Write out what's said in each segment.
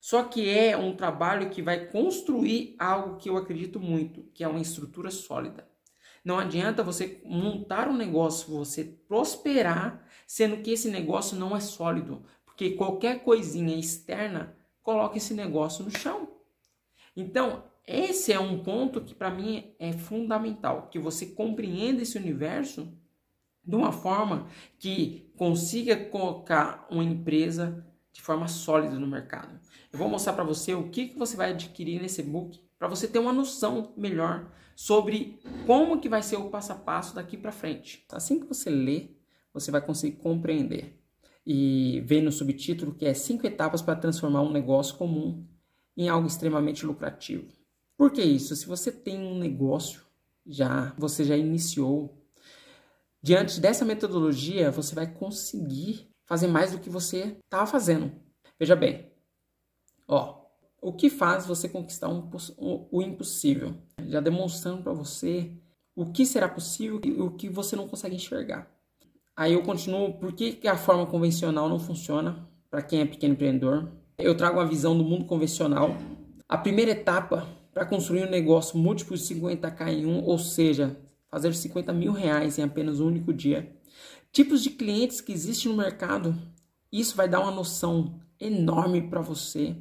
Só que é um trabalho que vai construir algo que eu acredito muito, que é uma estrutura sólida. Não adianta você montar um negócio, você prosperar, sendo que esse negócio não é sólido, porque qualquer coisinha externa coloca esse negócio no chão. Então, esse é um ponto que para mim é fundamental, que você compreenda esse universo de uma forma que consiga colocar uma empresa de forma sólida no mercado. Eu vou mostrar para você o que, que você vai adquirir nesse book para você ter uma noção melhor sobre como que vai ser o passo a passo daqui para frente. Assim que você lê, você vai conseguir compreender e ver no subtítulo que é cinco etapas para transformar um negócio comum em algo extremamente lucrativo. Por que isso? Se você tem um negócio já, você já iniciou, diante dessa metodologia, você vai conseguir fazer mais do que você estava fazendo. Veja bem, ó, o que faz você conquistar um, o impossível? Já demonstrando para você o que será possível e o que você não consegue enxergar. Aí eu continuo, por que a forma convencional não funciona para quem é pequeno empreendedor? Eu trago uma visão do mundo convencional. A primeira etapa para construir um negócio múltiplo de 50k em um, ou seja, fazer 50 mil reais em apenas um único dia. Tipos de clientes que existem no mercado, isso vai dar uma noção enorme para você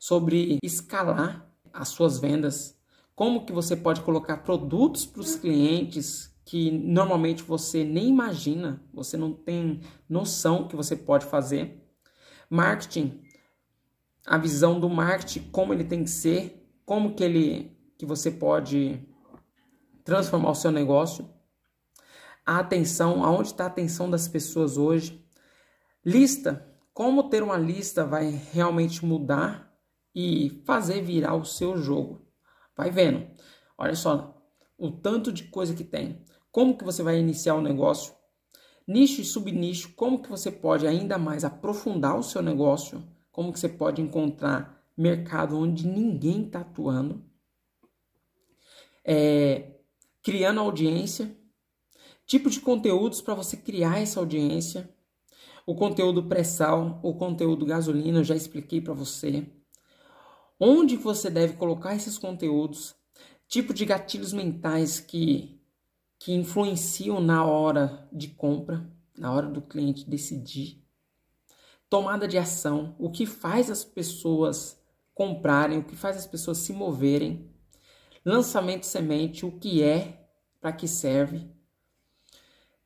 sobre escalar as suas vendas, como que você pode colocar produtos para os clientes que normalmente você nem imagina, você não tem noção que você pode fazer. Marketing, a visão do marketing, como ele tem que ser, como que ele que você pode transformar o seu negócio. A atenção, aonde está a atenção das pessoas hoje? Lista, como ter uma lista vai realmente mudar e fazer virar o seu jogo. Vai vendo. Olha só o tanto de coisa que tem. Como que você vai iniciar o negócio? Nicho e subnicho, como que você pode ainda mais aprofundar o seu negócio? Como que você pode encontrar mercado onde ninguém está atuando? É, criando audiência, tipo de conteúdos para você criar essa audiência, o conteúdo pré-sal, o conteúdo gasolina, eu já expliquei para você. Onde você deve colocar esses conteúdos, tipo de gatilhos mentais que, que influenciam na hora de compra, na hora do cliente decidir, tomada de ação, o que faz as pessoas comprarem, o que faz as pessoas se moverem, lançamento semente, o que é, para que serve.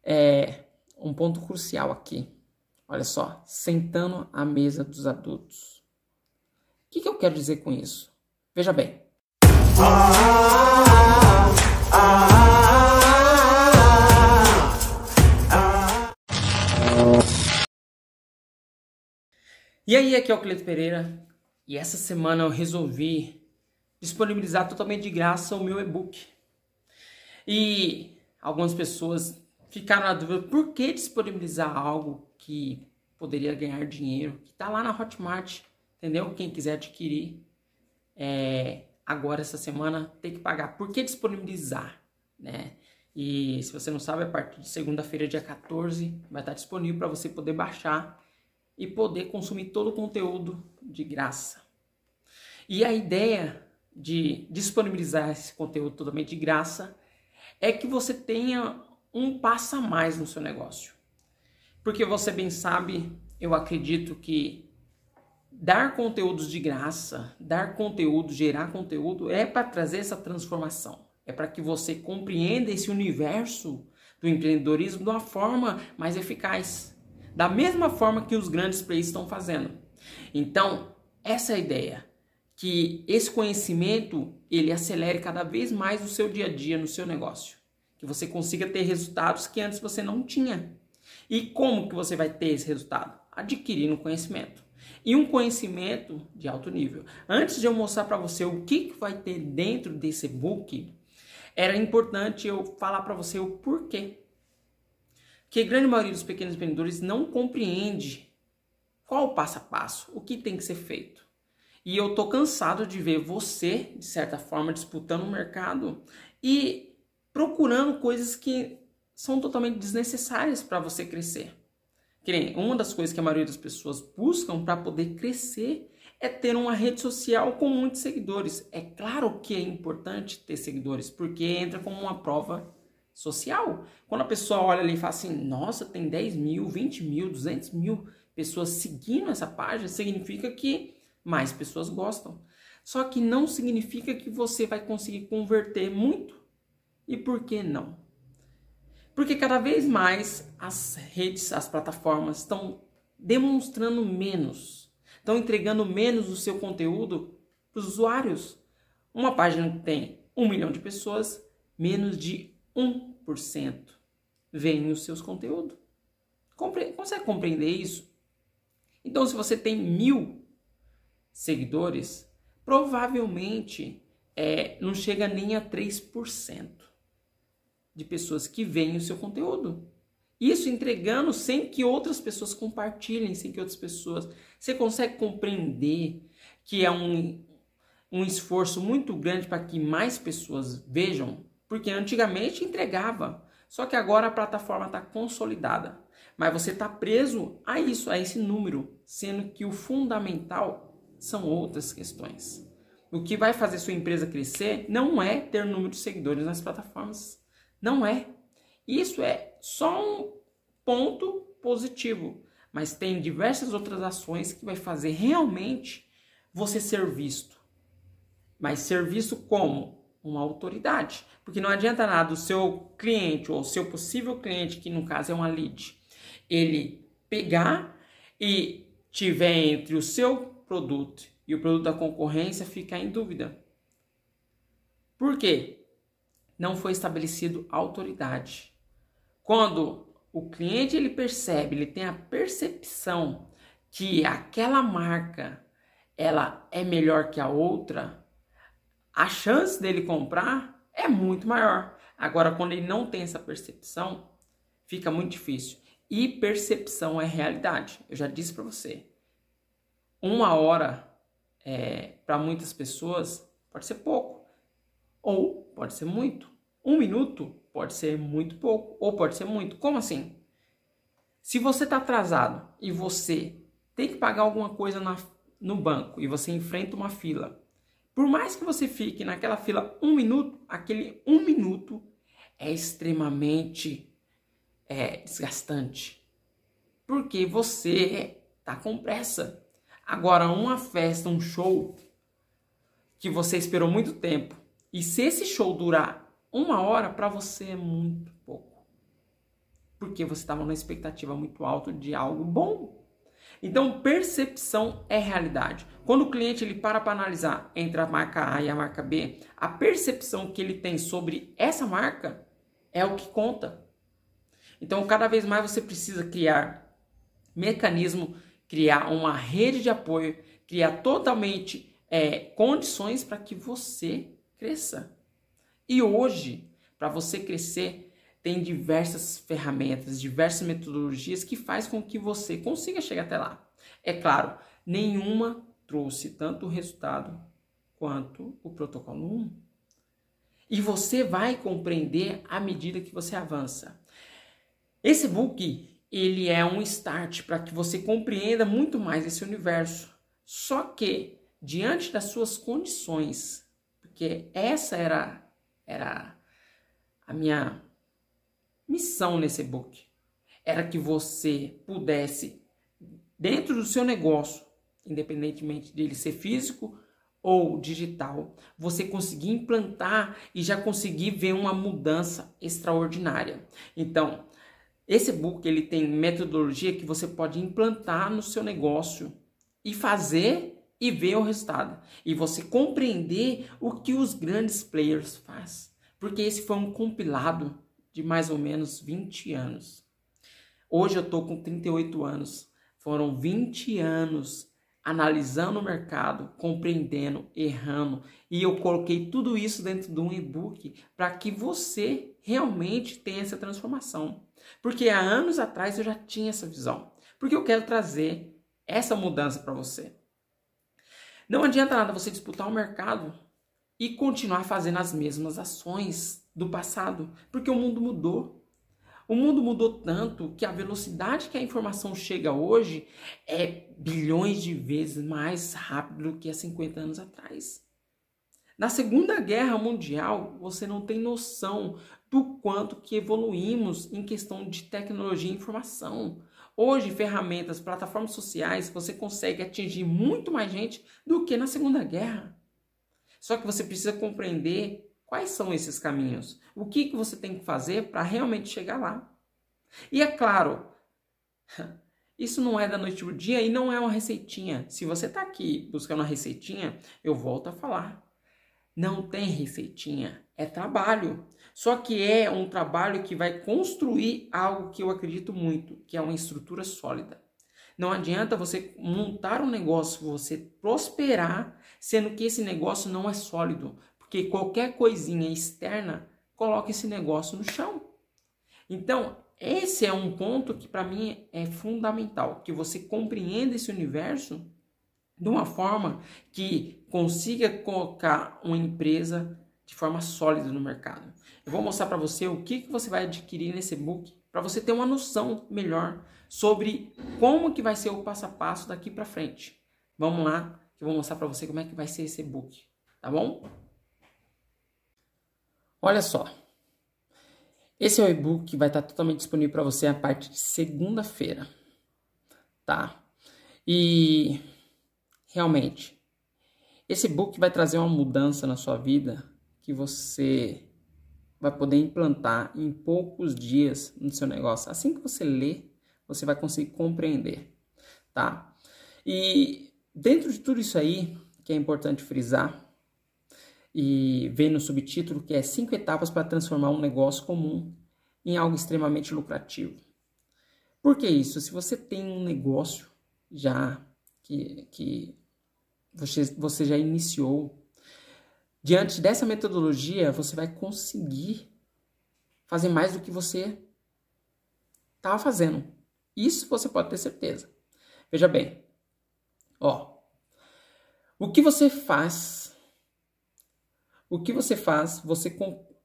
É um ponto crucial aqui. Olha só, sentando à mesa dos adultos que, que eu quero dizer com isso? Veja bem. E aí, aqui é o Cleto Pereira e essa semana eu resolvi disponibilizar totalmente de graça o meu e-book. E algumas pessoas ficaram na dúvida por que disponibilizar algo que poderia ganhar dinheiro, que está lá na Hotmart entendeu? Quem quiser adquirir é, agora essa semana tem que pagar. Por que disponibilizar, né? E se você não sabe, a partir de segunda-feira, dia 14, vai estar disponível para você poder baixar e poder consumir todo o conteúdo de graça. E a ideia de disponibilizar esse conteúdo totalmente de graça é que você tenha um passo a mais no seu negócio. Porque você bem sabe, eu acredito que dar conteúdos de graça, dar conteúdo, gerar conteúdo é para trazer essa transformação. É para que você compreenda esse universo do empreendedorismo de uma forma mais eficaz, da mesma forma que os grandes players estão fazendo. Então, essa é a ideia, que esse conhecimento ele acelere cada vez mais o seu dia a dia no seu negócio, que você consiga ter resultados que antes você não tinha. E como que você vai ter esse resultado? Adquirindo conhecimento e um conhecimento de alto nível. Antes de eu mostrar para você o que, que vai ter dentro desse book, era importante eu falar para você o porquê. Que a grande maioria dos pequenos empreendedores não compreende qual o passo a passo, o que tem que ser feito. E eu tô cansado de ver você, de certa forma, disputando o mercado e procurando coisas que são totalmente desnecessárias para você crescer. Que uma das coisas que a maioria das pessoas buscam para poder crescer é ter uma rede social com muitos seguidores. É claro que é importante ter seguidores, porque entra como uma prova social. Quando a pessoa olha ali e fala assim: nossa, tem 10 mil, 20 mil, 200 mil pessoas seguindo essa página, significa que mais pessoas gostam. Só que não significa que você vai conseguir converter muito. E por que não? Porque cada vez mais as redes, as plataformas estão demonstrando menos, estão entregando menos do seu conteúdo para os usuários. Uma página que tem um milhão de pessoas, menos de 1% veem os seus conteúdos. Compre consegue compreender isso? Então, se você tem mil seguidores, provavelmente é, não chega nem a 3% de pessoas que veem o seu conteúdo. Isso entregando sem que outras pessoas compartilhem, sem que outras pessoas. Você consegue compreender que é um, um esforço muito grande para que mais pessoas vejam? Porque antigamente entregava, só que agora a plataforma está consolidada. Mas você está preso a isso, a esse número, sendo que o fundamental são outras questões. O que vai fazer sua empresa crescer não é ter número de seguidores nas plataformas. Não é. Isso é só um ponto positivo, mas tem diversas outras ações que vai fazer realmente você ser visto. Mas ser visto como uma autoridade, porque não adianta nada o seu cliente ou o seu possível cliente, que no caso é uma lead, ele pegar e tiver entre o seu produto e o produto da concorrência ficar em dúvida. Por quê? Não foi estabelecido autoridade. Quando o cliente ele percebe, ele tem a percepção que aquela marca ela é melhor que a outra, a chance dele comprar é muito maior. Agora, quando ele não tem essa percepção, fica muito difícil. E percepção é realidade. Eu já disse para você. Uma hora é, para muitas pessoas pode ser pouco, ou pode ser muito. Um minuto pode ser muito pouco, ou pode ser muito. Como assim? Se você está atrasado e você tem que pagar alguma coisa na, no banco e você enfrenta uma fila, por mais que você fique naquela fila um minuto, aquele um minuto é extremamente é, desgastante. Porque você está com pressa. Agora, uma festa, um show que você esperou muito tempo, e se esse show durar uma hora, para você é muito pouco. Porque você estava numa expectativa muito alta de algo bom. Então, percepção é realidade. Quando o cliente ele para para analisar entre a marca A e a marca B, a percepção que ele tem sobre essa marca é o que conta. Então, cada vez mais você precisa criar mecanismo, criar uma rede de apoio, criar totalmente é, condições para que você cresça. E hoje, para você crescer, tem diversas ferramentas, diversas metodologias que faz com que você consiga chegar até lá. É claro, nenhuma trouxe tanto resultado quanto o protocolo 1. E você vai compreender à medida que você avança. Esse book, ele é um start para que você compreenda muito mais esse universo. Só que diante das suas condições, porque essa era era a minha missão nesse book, era que você pudesse dentro do seu negócio, independentemente dele ser físico ou digital, você conseguir implantar e já conseguir ver uma mudança extraordinária. Então, esse book ele tem metodologia que você pode implantar no seu negócio e fazer e ver o resultado. E você compreender o que os grandes players fazem. Porque esse foi um compilado de mais ou menos 20 anos. Hoje eu estou com 38 anos. Foram 20 anos analisando o mercado, compreendendo, errando. E eu coloquei tudo isso dentro de um e-book para que você realmente tenha essa transformação. Porque há anos atrás eu já tinha essa visão. Porque eu quero trazer essa mudança para você. Não adianta nada você disputar o mercado e continuar fazendo as mesmas ações do passado, porque o mundo mudou. O mundo mudou tanto que a velocidade que a informação chega hoje é bilhões de vezes mais rápido do que há 50 anos atrás. Na Segunda Guerra Mundial, você não tem noção do quanto que evoluímos em questão de tecnologia e informação. Hoje, ferramentas, plataformas sociais, você consegue atingir muito mais gente do que na Segunda Guerra. Só que você precisa compreender Quais são esses caminhos? O que, que você tem que fazer para realmente chegar lá? E é claro, isso não é da noite para o dia e não é uma receitinha. Se você está aqui buscando uma receitinha, eu volto a falar. Não tem receitinha, é trabalho. Só que é um trabalho que vai construir algo que eu acredito muito, que é uma estrutura sólida. Não adianta você montar um negócio, você prosperar, sendo que esse negócio não é sólido que qualquer coisinha externa coloca esse negócio no chão. Então, esse é um ponto que para mim é fundamental, que você compreenda esse universo de uma forma que consiga colocar uma empresa de forma sólida no mercado. Eu vou mostrar para você o que, que você vai adquirir nesse book para você ter uma noção melhor sobre como que vai ser o passo a passo daqui para frente. Vamos lá, que eu vou mostrar para você como é que vai ser esse book, tá bom? Olha só. Esse é o e-book vai estar totalmente disponível para você a partir de segunda-feira, tá? E realmente, esse e-book vai trazer uma mudança na sua vida que você vai poder implantar em poucos dias no seu negócio. Assim que você lê, você vai conseguir compreender, tá? E dentro de tudo isso aí, que é importante frisar, e vem no subtítulo que é cinco etapas para transformar um negócio comum em algo extremamente lucrativo. Por que isso? Se você tem um negócio já que, que você, você já iniciou, diante dessa metodologia você vai conseguir fazer mais do que você estava fazendo. Isso você pode ter certeza. Veja bem, ó, o que você faz o que você faz, você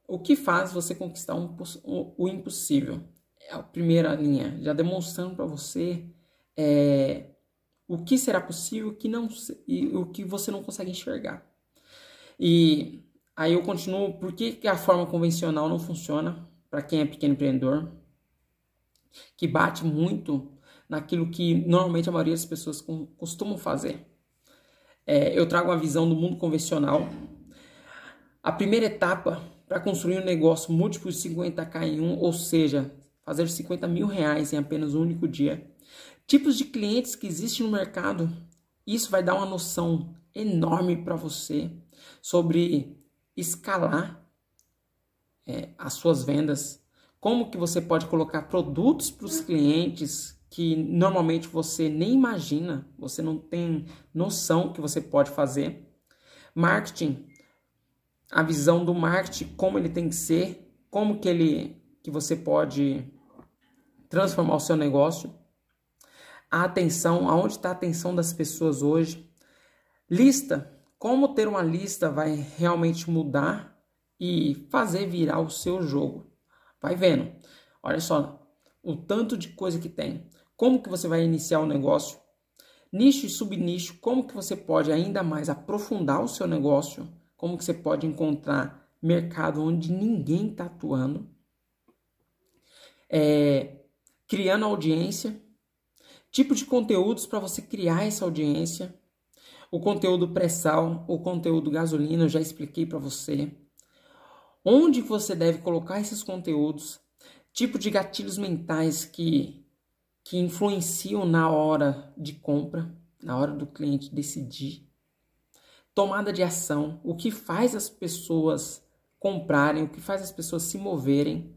o que faz você conquistar um, um, o impossível? É a primeira linha, já demonstrando para você é, o que será possível que não, e o que você não consegue enxergar. E aí eu continuo, por que, que a forma convencional não funciona para quem é pequeno empreendedor? Que bate muito naquilo que normalmente a maioria das pessoas costumam fazer. É, eu trago uma visão do mundo convencional a primeira etapa para construir um negócio múltiplo de 50k em um, ou seja, fazer 50 mil reais em apenas um único dia. Tipos de clientes que existem no mercado, isso vai dar uma noção enorme para você sobre escalar é, as suas vendas, como que você pode colocar produtos para os clientes que normalmente você nem imagina, você não tem noção que você pode fazer. Marketing, a visão do marketing, como ele tem que ser, como que ele que você pode transformar o seu negócio, a atenção, aonde está a atenção das pessoas hoje, lista, como ter uma lista vai realmente mudar e fazer virar o seu jogo. Vai vendo. Olha só o tanto de coisa que tem. Como que você vai iniciar o um negócio? Nicho e subnicho, como que você pode ainda mais aprofundar o seu negócio? como que você pode encontrar mercado onde ninguém está atuando, é, criando audiência, tipo de conteúdos para você criar essa audiência, o conteúdo pré-sal, o conteúdo gasolina, eu já expliquei para você, onde você deve colocar esses conteúdos, tipo de gatilhos mentais que, que influenciam na hora de compra, na hora do cliente decidir. Tomada de ação, o que faz as pessoas comprarem, o que faz as pessoas se moverem,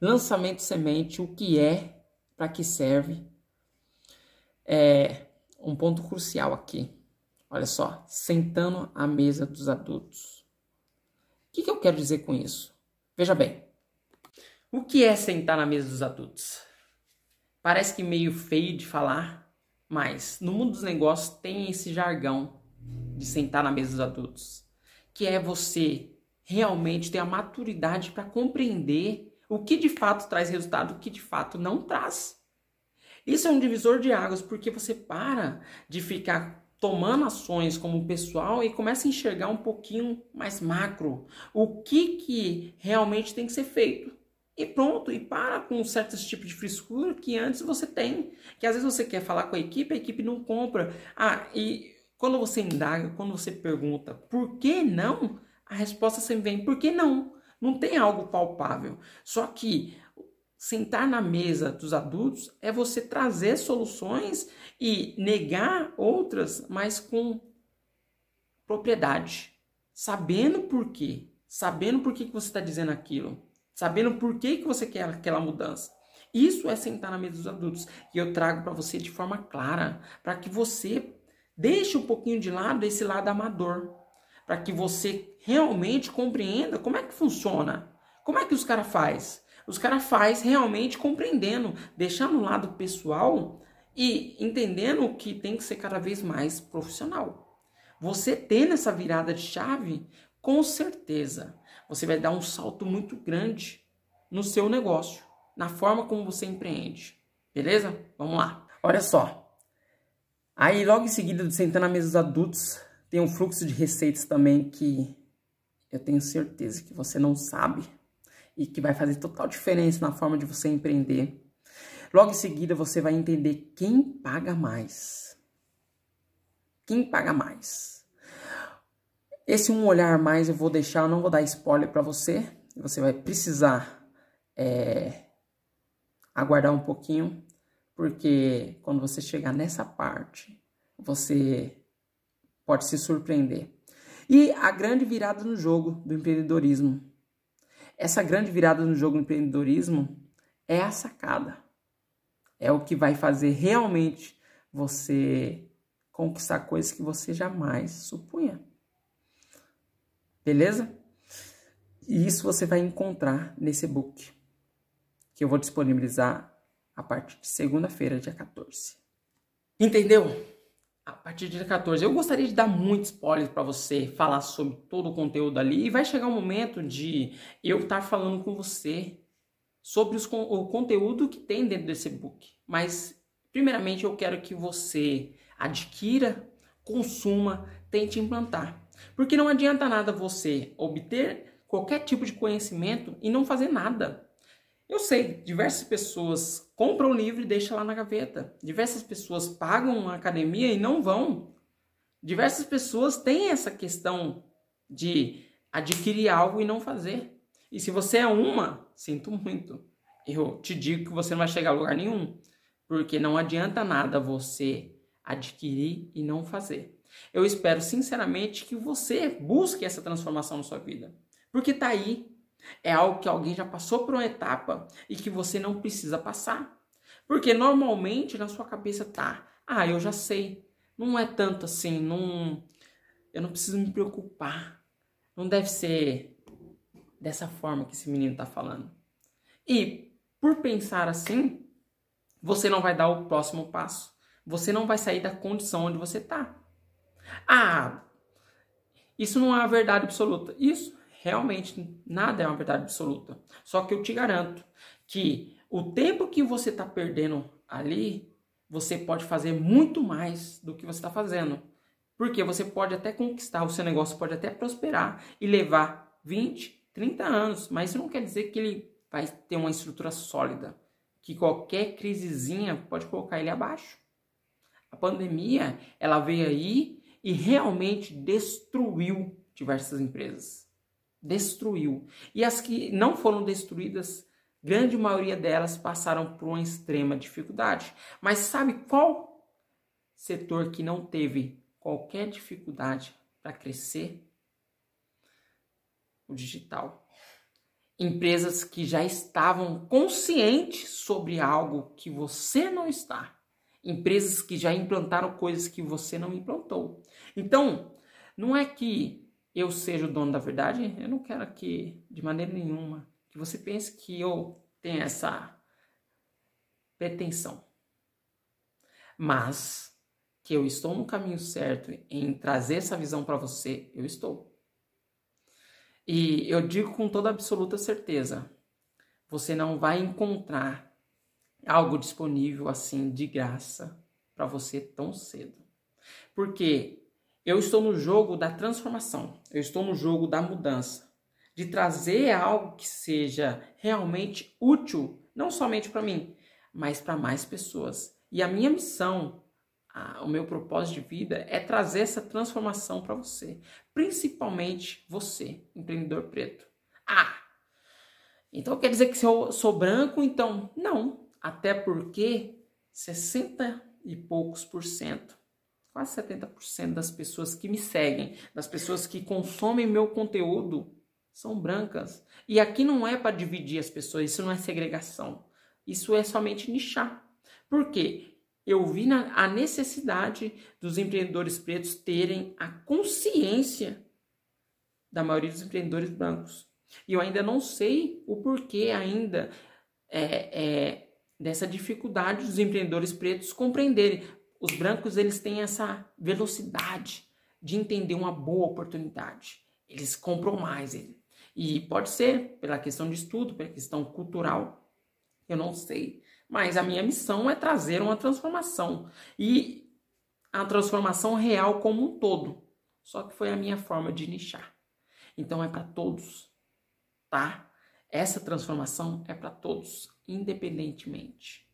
lançamento semente, o que é, para que serve. É um ponto crucial aqui. Olha só, sentando à mesa dos adultos. O que, que eu quero dizer com isso? Veja bem, o que é sentar na mesa dos adultos? Parece que meio feio de falar, mas no mundo dos negócios tem esse jargão de sentar na mesa dos adultos, que é você realmente ter a maturidade para compreender O que de fato traz resultado, o que de fato não traz. Isso é um divisor de águas, porque você para de ficar tomando ações como pessoal e começa a enxergar um pouquinho mais macro o que, que realmente tem que ser feito. E pronto, e para com certos tipos de frescura que antes você tem. Que às vezes você quer falar com a equipe, a equipe não compra. Ah, e quando você indaga, quando você pergunta por que não, a resposta sempre vem por que não. Não tem algo palpável. Só que sentar na mesa dos adultos é você trazer soluções e negar outras, mas com propriedade, sabendo por quê, sabendo por que, que você está dizendo aquilo, sabendo por que, que você quer aquela mudança. Isso é sentar na mesa dos adultos e eu trago para você de forma clara, para que você deixe um pouquinho de lado esse lado amador, para que você realmente compreenda como é que funciona, como é que os caras faz. Os caras faz realmente compreendendo, deixando o lado pessoal e entendendo que tem que ser cada vez mais profissional. Você tendo essa virada de chave, com certeza, você vai dar um salto muito grande no seu negócio, na forma como você empreende. Beleza? Vamos lá. Olha só. Aí, logo em seguida de sentar na mesa dos adultos, tem um fluxo de receitas também que eu tenho certeza que você não sabe e que vai fazer total diferença na forma de você empreender. Logo em seguida, você vai entender quem paga mais. Quem paga mais. Esse um olhar mais eu vou deixar, eu não vou dar spoiler para você. Você vai precisar é, aguardar um pouquinho, porque quando você chegar nessa parte, você pode se surpreender. E a grande virada no jogo do empreendedorismo essa grande virada no jogo do empreendedorismo é a sacada. É o que vai fazer realmente você conquistar coisas que você jamais supunha. Beleza? E isso você vai encontrar nesse e-book que eu vou disponibilizar a partir de segunda-feira, dia 14. Entendeu? A partir de dia 14. Eu gostaria de dar muito spoiler para você, falar sobre todo o conteúdo ali. E vai chegar um momento de eu estar falando com você sobre os, o conteúdo que tem dentro desse book. Mas, primeiramente, eu quero que você adquira, consuma, tente implantar. Porque não adianta nada você obter qualquer tipo de conhecimento e não fazer nada. Eu sei, diversas pessoas compram o livro e deixam lá na gaveta. Diversas pessoas pagam uma academia e não vão. Diversas pessoas têm essa questão de adquirir algo e não fazer. E se você é uma, sinto muito. Eu te digo que você não vai chegar a lugar nenhum. Porque não adianta nada você adquirir e não fazer. Eu espero sinceramente que você busque essa transformação na sua vida. Porque tá aí, é algo que alguém já passou por uma etapa e que você não precisa passar. Porque normalmente na sua cabeça tá, ah, eu já sei. Não é tanto assim, não eu não preciso me preocupar. Não deve ser dessa forma que esse menino tá falando. E por pensar assim, você não vai dar o próximo passo. Você não vai sair da condição onde você tá. Ah, isso não é a verdade absoluta. Isso realmente nada é uma verdade absoluta. Só que eu te garanto que o tempo que você está perdendo ali, você pode fazer muito mais do que você está fazendo. Porque você pode até conquistar, o seu negócio pode até prosperar e levar 20, 30 anos, mas isso não quer dizer que ele vai ter uma estrutura sólida, que qualquer crisezinha pode colocar ele abaixo. A pandemia, ela veio aí e realmente destruiu diversas empresas destruiu. E as que não foram destruídas, grande maioria delas passaram por uma extrema dificuldade. Mas sabe qual setor que não teve qualquer dificuldade para crescer? O digital. Empresas que já estavam conscientes sobre algo que você não está. Empresas que já implantaram coisas que você não implantou. Então, não é que eu seja o dono da verdade, eu não quero que, de maneira nenhuma, que você pense que eu tenho essa pretensão. Mas que eu estou no caminho certo em trazer essa visão para você, eu estou. E eu digo com toda absoluta certeza: você não vai encontrar algo disponível assim de graça para você tão cedo. Porque eu estou no jogo da transformação, eu estou no jogo da mudança, de trazer algo que seja realmente útil, não somente para mim, mas para mais pessoas. E a minha missão, a, o meu propósito de vida é trazer essa transformação para você, principalmente você, empreendedor preto. Ah, então quer dizer que se eu sou branco, então não, até porque 60 e poucos por cento, quase 70% das pessoas que me seguem, das pessoas que consomem meu conteúdo, são brancas. E aqui não é para dividir as pessoas, isso não é segregação. Isso é somente nichar. Por quê? Eu vi na, a necessidade dos empreendedores pretos terem a consciência da maioria dos empreendedores brancos. E eu ainda não sei o porquê ainda é, é, dessa dificuldade dos empreendedores pretos compreenderem. Os brancos eles têm essa velocidade de entender uma boa oportunidade. Eles compram mais. E pode ser pela questão de estudo, pela questão cultural, eu não sei. Mas a minha missão é trazer uma transformação. E a transformação real como um todo. Só que foi a minha forma de nichar. Então é para todos, tá? Essa transformação é para todos, independentemente.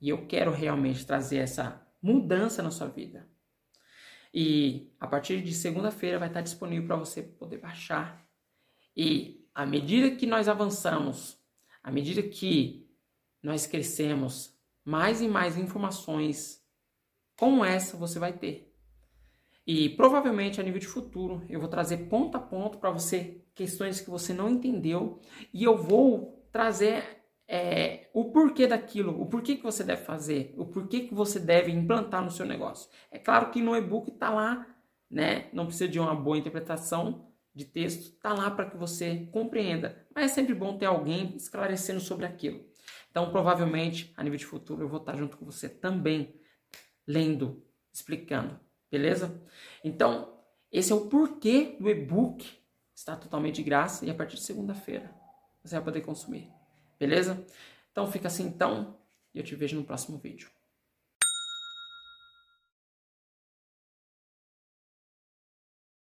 E eu quero realmente trazer essa mudança na sua vida. E a partir de segunda-feira vai estar disponível para você poder baixar. E à medida que nós avançamos, à medida que nós crescemos, mais e mais informações como essa você vai ter. E provavelmente a nível de futuro eu vou trazer ponto a ponto para você questões que você não entendeu e eu vou trazer é, o porquê daquilo, o porquê que você deve fazer, o porquê que você deve implantar no seu negócio. É claro que no e-book está lá, né? Não precisa de uma boa interpretação de texto, está lá para que você compreenda. Mas é sempre bom ter alguém esclarecendo sobre aquilo. Então, provavelmente, a nível de futuro, eu vou estar junto com você também, lendo, explicando, beleza? Então, esse é o porquê do e-book. Está totalmente de graça e a partir de segunda-feira você vai poder consumir, beleza? Então, fica assim então e eu te vejo no próximo vídeo.